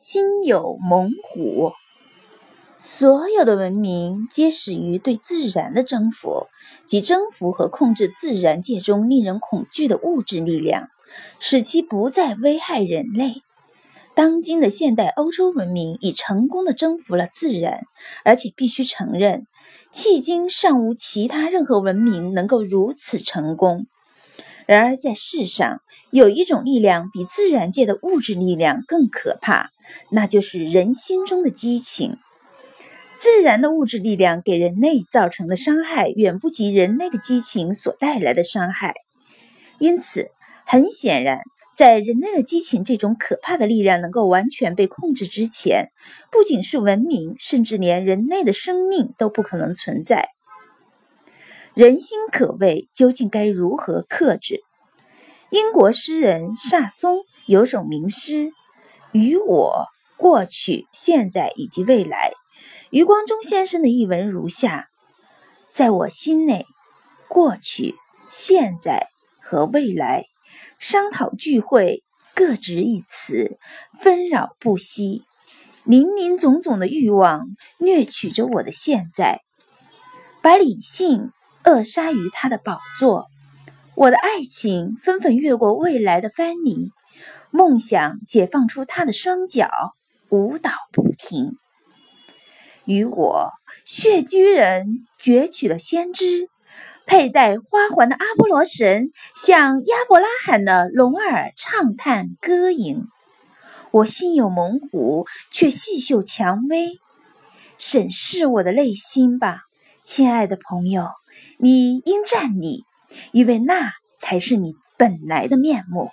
心有猛虎。所有的文明皆始于对自然的征服，即征服和控制自然界中令人恐惧的物质力量，使其不再危害人类。当今的现代欧洲文明已成功的征服了自然，而且必须承认，迄今尚无其他任何文明能够如此成功。然而，在世上有一种力量比自然界的物质力量更可怕，那就是人心中的激情。自然的物质力量给人类造成的伤害远不及人类的激情所带来的伤害，因此，很显然，在人类的激情这种可怕的力量能够完全被控制之前，不仅是文明，甚至连人类的生命都不可能存在。人心可畏，究竟该如何克制？英国诗人萨松有首名诗：“与我过去、现在以及未来。”余光中先生的译文如下：在我心内，过去、现在和未来商讨聚会，各执一词，纷扰不息。林林总总的欲望掠取着我的现在，把理性扼杀于他的宝座。我的爱情纷纷越过未来的藩篱，梦想解放出他的双脚，舞蹈不停。与我血居人攫取了先知，佩戴花环的阿波罗神向亚伯拉罕的龙儿畅叹歌吟。我心有猛虎，却细嗅蔷薇。审视我的内心吧，亲爱的朋友，你应站立，因为那才是你本来的面目。